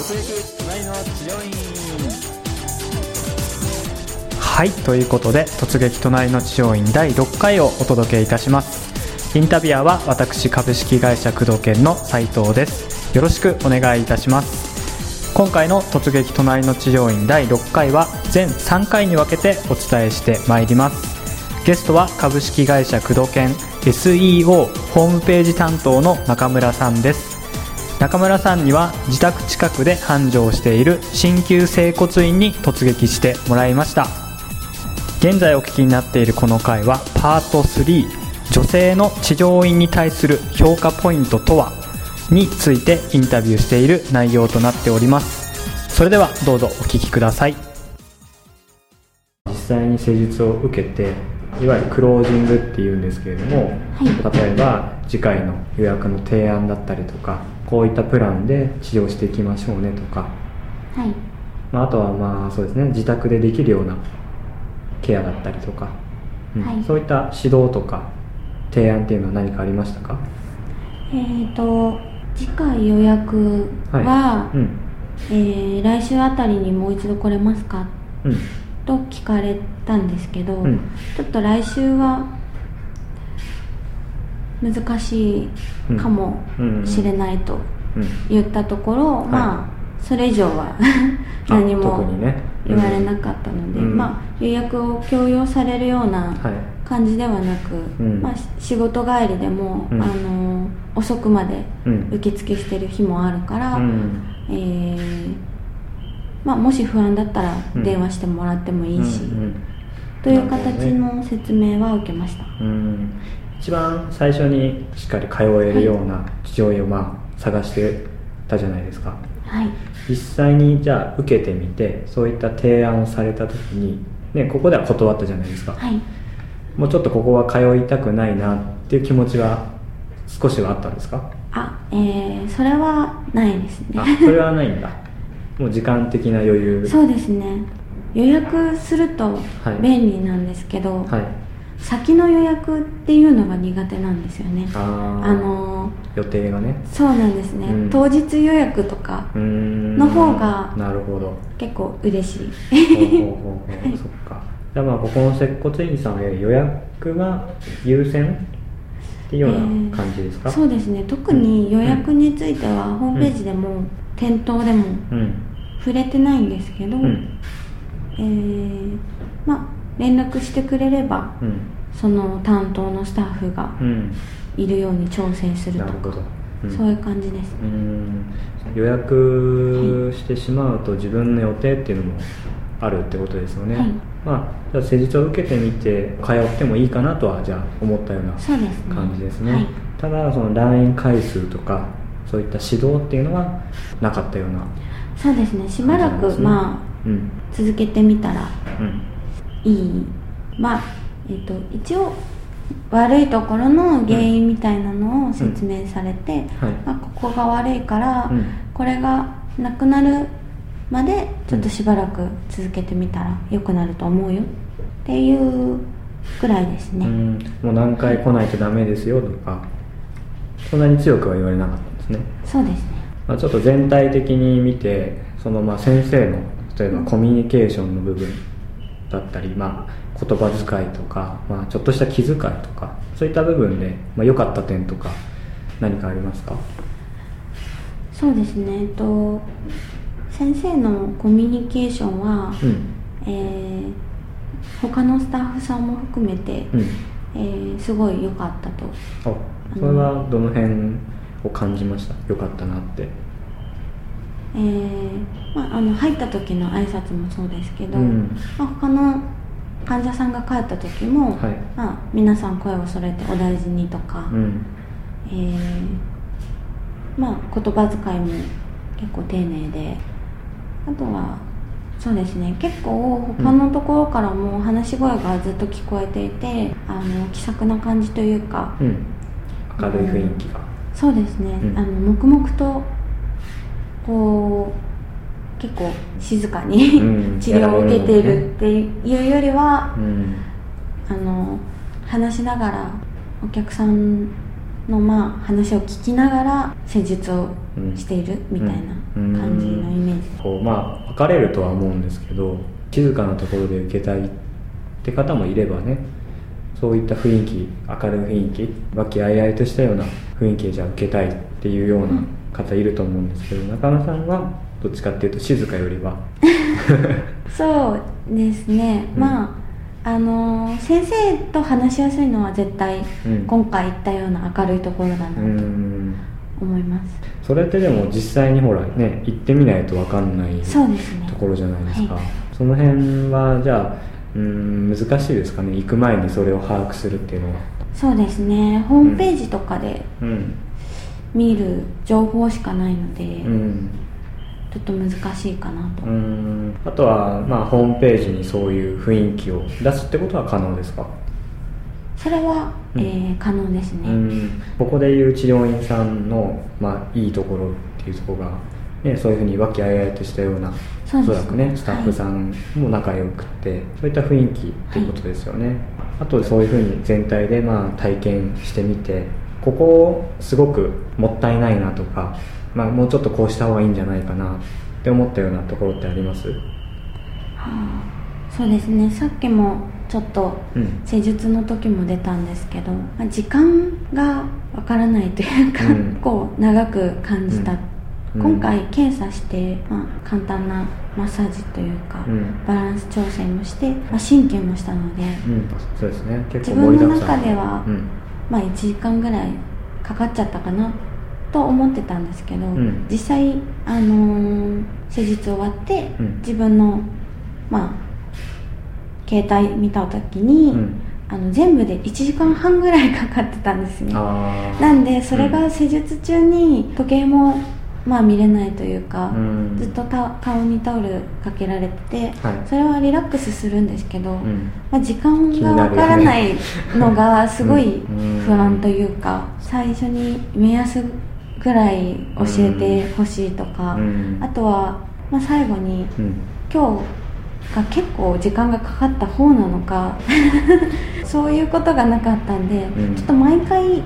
突撃隣の治療院はいということで突撃隣の治療院第6回をお届けいたします。インタビュアーは私株式会社工藤研の斉藤です。よろしくお願いいたします。今回の突撃隣の治療院第6回は全3回に分けてお伝えしてまいります。ゲストは株式会社工藤研 SEO ホームページ担当の中村さんです。中村さんには自宅近くで繁盛している鍼灸整骨院に突撃してもらいました。現在お聞きになっているこの回はパート3女性の治療院に対する評価ポイントとは？についてインタビューしている内容となっております。それではどうぞお聞きください。実際に施術を受けていわゆるクロージングっていうんですけれども、例えば次回の予約の提案だったりとかこういったプランで治療していきましょうねとか、はい。まあ、あとはまあそうですね。自宅でできるようなケアだったりとか、うん。はい。そういった指導とか提案っていうのは何かありましたか？えー、と次回予約は、うん。えー来週あたりにもう一度来れますか？うん。と聞かれたんですけど、うん。ちょっと来週は難しいかもしれないとうん言ったところ、まあそれ以上は 何も言われなかったので、うんまあ、予約を強要されるようなはい。感じではなく、うん。まあ、し仕事帰りでも、うん。あの遅くまでうん。受付してる日もあるから、うん。えーまあ、もし不安だったらうん。電話してもらってもいいし、うんという形の説明は受けました、一番最初にしっかり通えるような治療院をまあ探してたじゃないですか。はい。実際にじゃあ受けてみてそういった提案をされた時に、ね、ここでは断ったじゃないですか、はい。もうちょっとここは通いたくないなっていう気持ちは少しはあったんですか？あえー、それはないですね。あそれはないんだ。もう時間的な余裕。そうですね。予約するとはい。便利なんですけど、はい先の予約っていうのが苦手なんですよね。あの予定がね。そうなんですね、うん。当日予約とかの方がなるほど。結構嬉しい。そっか。じゃあまあここの接骨院さんへ予約が優先っていうような感じですか、そうですね。特に予約についてはホームページでも店頭でもうん。触れてないんですけど、うん。えーまあ連絡してくれればうん。その担当のスタッフがうん。いるように調整すると。かうん。そういう感じです。うん。予約してしまうと自分の予定っていうのもあるってことですよね、はい。まあじゃあ施術を受けてみて通ってもいいかなとはじゃあ思ったような感じですね、はい。ただその来院回数とかそういった指導っていうのはなかったようなそうですね。しばらく、ね。まあうん。続けてみたらうんいい。まあえっ、と一応悪いところの原因みたいなのを説明されて、はい。まあ、ここが悪いから、うん。これがなくなるまでちょっとしばらく続けてみたら良くなると思うよ。っていうぐらいですね、うん。もう何回来ないとダメですよとか。そんなに強くは言われなかったんですね。そうですね。まあ、ちょっと全体的に見てそのまあ先生の例えばコミュニケーションの部分だったり、まあ、言葉遣いとか、まあ、ちょっとした気遣いとかそういった部分で、まあ、良かった点とか何かありますか？そうですね。えっと先生のコミュニケーションは、うん。えー他のスタッフさんも含めて、うん。えーすごい良かったと。あそれはどの辺を感じました？良かったなってえーまあ、あの入った時の挨拶もそうですけど、うん。まあ、他の患者さんが帰った時も、はい。まあ、皆さん声を揃えてお大事にとか、うん。えーまあ、言葉遣いも結構丁寧であとはそうですね結構他のところからも話し声がずっと聞こえていて、あの気さくな感じというか、うん。明るい雰囲気が。そうですね、うん。あの黙々とこう結構静かに、うん。治療を受けているっていうよりはう、ん。あの話しながらお客さんのまあ話を聞きながら施術をしているみたいなうん。感じのイメージ、こうまあ分かれるとは思うんですけど静かなところで受けたいって方もいればねそういった雰囲気明るい雰囲気和気あいあいとしたような雰囲気でじゃあ受けたいっていうような方いると思うんですけど中村さんはどっちかっていうと静かよりは。そうですね、うん。まああの先生と話しやすいのは絶対うん。今回言ったような明るいところだうなとん。思います、それってでも実際にほらね行ってみないと分かんないそうですね。ところじゃないですか、はい。その辺はじゃあうん難しいですかね。行く前にそれを把握するっていうのは。そうですね。ホームページとかでうん見る情報しかないので、うん。ちょっと難しいかなと、うん。あとは、まあ、ホームページにそういう雰囲気を出すってことは可能ですか、それは、うん。えー可能ですね、うん。ここでいう治療院さんの、まあ、いいところっていうところが、ね、そういうふうに和気あいあいとしたようなおそらくねスタッフさんも仲良くて、そういった雰囲気っていうことですよね、あとそういうふうに全体で、まあ、体験してみてここすごくもったいないなとか、まあ、もうちょっとこうした方がいいんじゃないかなって思ったようなところってあります？はあそうですね。さっきもちょっとうん。施術の時も出たんですけど、まあ、時間がわからないというか、うん。こう長く感じた、うん。今回検査して、まあ、簡単なマッサージというか、うん。バランス調整もして、まあ、神経もしたので、うん、そうですね。結自構盛分のりだくさん。中では、うんまあ、1時間ぐらいかかっちゃったかなと思ってたんですけど、ん。実際、あのー施術終わって、うん。自分の、まあ、携帯見た時に、うん。あの全部で1時間半ぐらいかかってたんですねなんでそれうん。が施術中に時計も、まあ、見れないというか、うん。ずっとた顔にタオルかけられてて、はい。それはリラックスするんですけど、ん。まあ、時間がわからないのがすごいうん。不安というか最初に目安ぐらい教えてほしいとか、うん。あとは、まあ、最後にうん。今日が結構時間がかかった方なのか そういうことがなかったんで、うん。ちょっと毎回、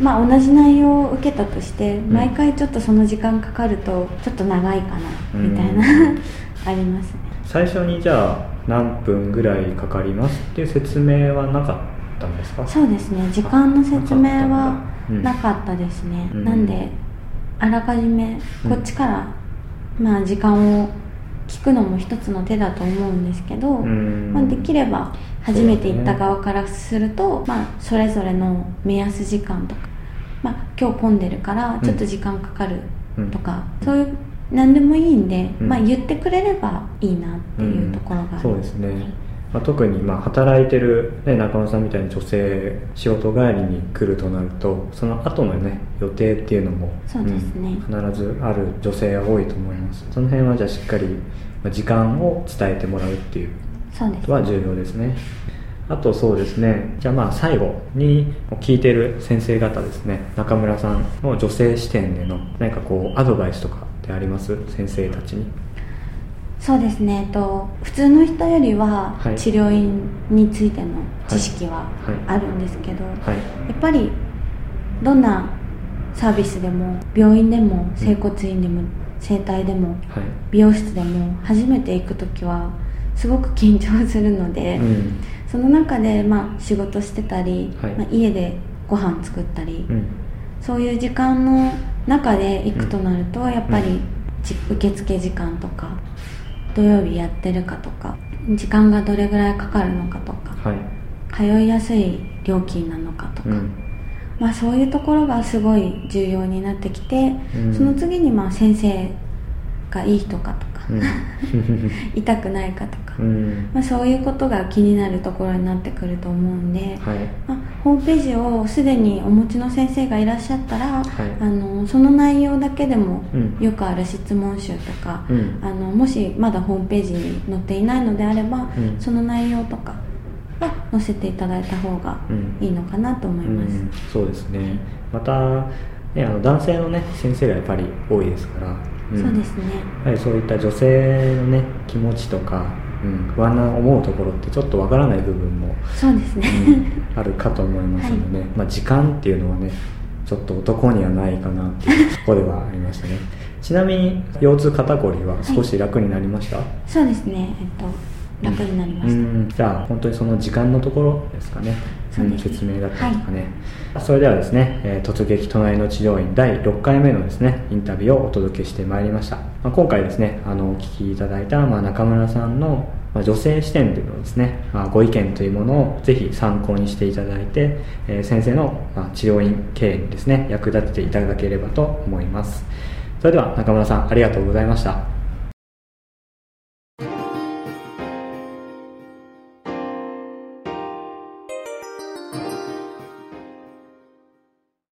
まあ、同じ内容を受けたとして、ん。毎回ちょっとその時間かかるとちょっと長いかなみたいな、う んありますね。最初にじゃあ何分ぐらいかかりますっていう説明はなかったんですか？そうですね。時間の説明はうんなかったですね、うん。なんであらかじめうん。こっちから、まあ時間を聞くのも一つの手だと思うんですけど、うん。まあ、できれば初めて行った側からすると、まあ、それぞれの目安時間とか、まあ、今日混んでるからちょっと時間かかるとか、そういう何でもいいんで、うん。まあ、言ってくれればいいなっていうところがある、そうですね、まあ、特にまあ働いてる、ね、中野さんみたいに女性仕事帰りに来るとなるとその後のね予定っていうのもそうですね。うん必ずある女性が多いと思います。その辺はじゃあしっかりまあ時間を伝えてもらうっていうことは重要ですね。あとそうですねじゃあまあ最後に聞いてる先生方ですね。中村さんの女性視点での何かこうアドバイスとかってあります？先生たちにそうですね、えっと、普通の人よりははい。治療院についての知識ははい。あるんですけど、はい。やっぱりどんなサービスでも病院でも整骨院でも整体でもはい。美容室でも初めて行く時はすごく緊張するので、うん。その中で、まあ、仕事してたり、はい。まあ、家でご飯作ったり、うん。そういう時間の中で行くとなると、やっぱうりじ受付時間とか土曜日やってるかとか時間がどれぐらいかかるのかとかはい。通いやすい料金なのかとか、うん。まあ、そういうところがすごい重要になってきて、うん。その次にまあ先生がいい人かとか、うん。痛くないかとか、うん。まあ、そういうことが気になるところになってくると思うんで、はい。まあ、ホームページをすでにお持ちの先生がいらっしゃったら、はい。あのその内容だけでもうん。よくある質問集とか、うん。あのもしまだホームページに載っていないのであれば、うん。その内容とかは載せていただいた方がうん。いいのかなと思います、うん。そうですね。また、ね、あの男性のね先生がやっぱり多いですから、ん。そうですね。やはりそういった女性のね気持ちとか、うん、不安な思うところってちょっとわからない部分も、そうですね、うんあるかと思いますので、まあ、時間っていうのはねちょっと男にはないかなっていうところではありましたね。ちなみに腰痛肩こりは少し楽になりました、そうですね。えっと楽になりました、うん。じゃあ本当にその時間のところですかね。そうですね。説明だったんですかね、それではですね、えー突撃隣の治療院第6回目のですねインタビューをお届けしてまいりました、まあ、今回ですねあのお聞きいただいた、まあ、中村さんの、まあ、女性視点でのですね、まあ、ご意見というものをぜひ参考にしていただいて、えー先生の、まあ、治療院経営にですね役立てていただければと思います。それでは中村さんありがとうございました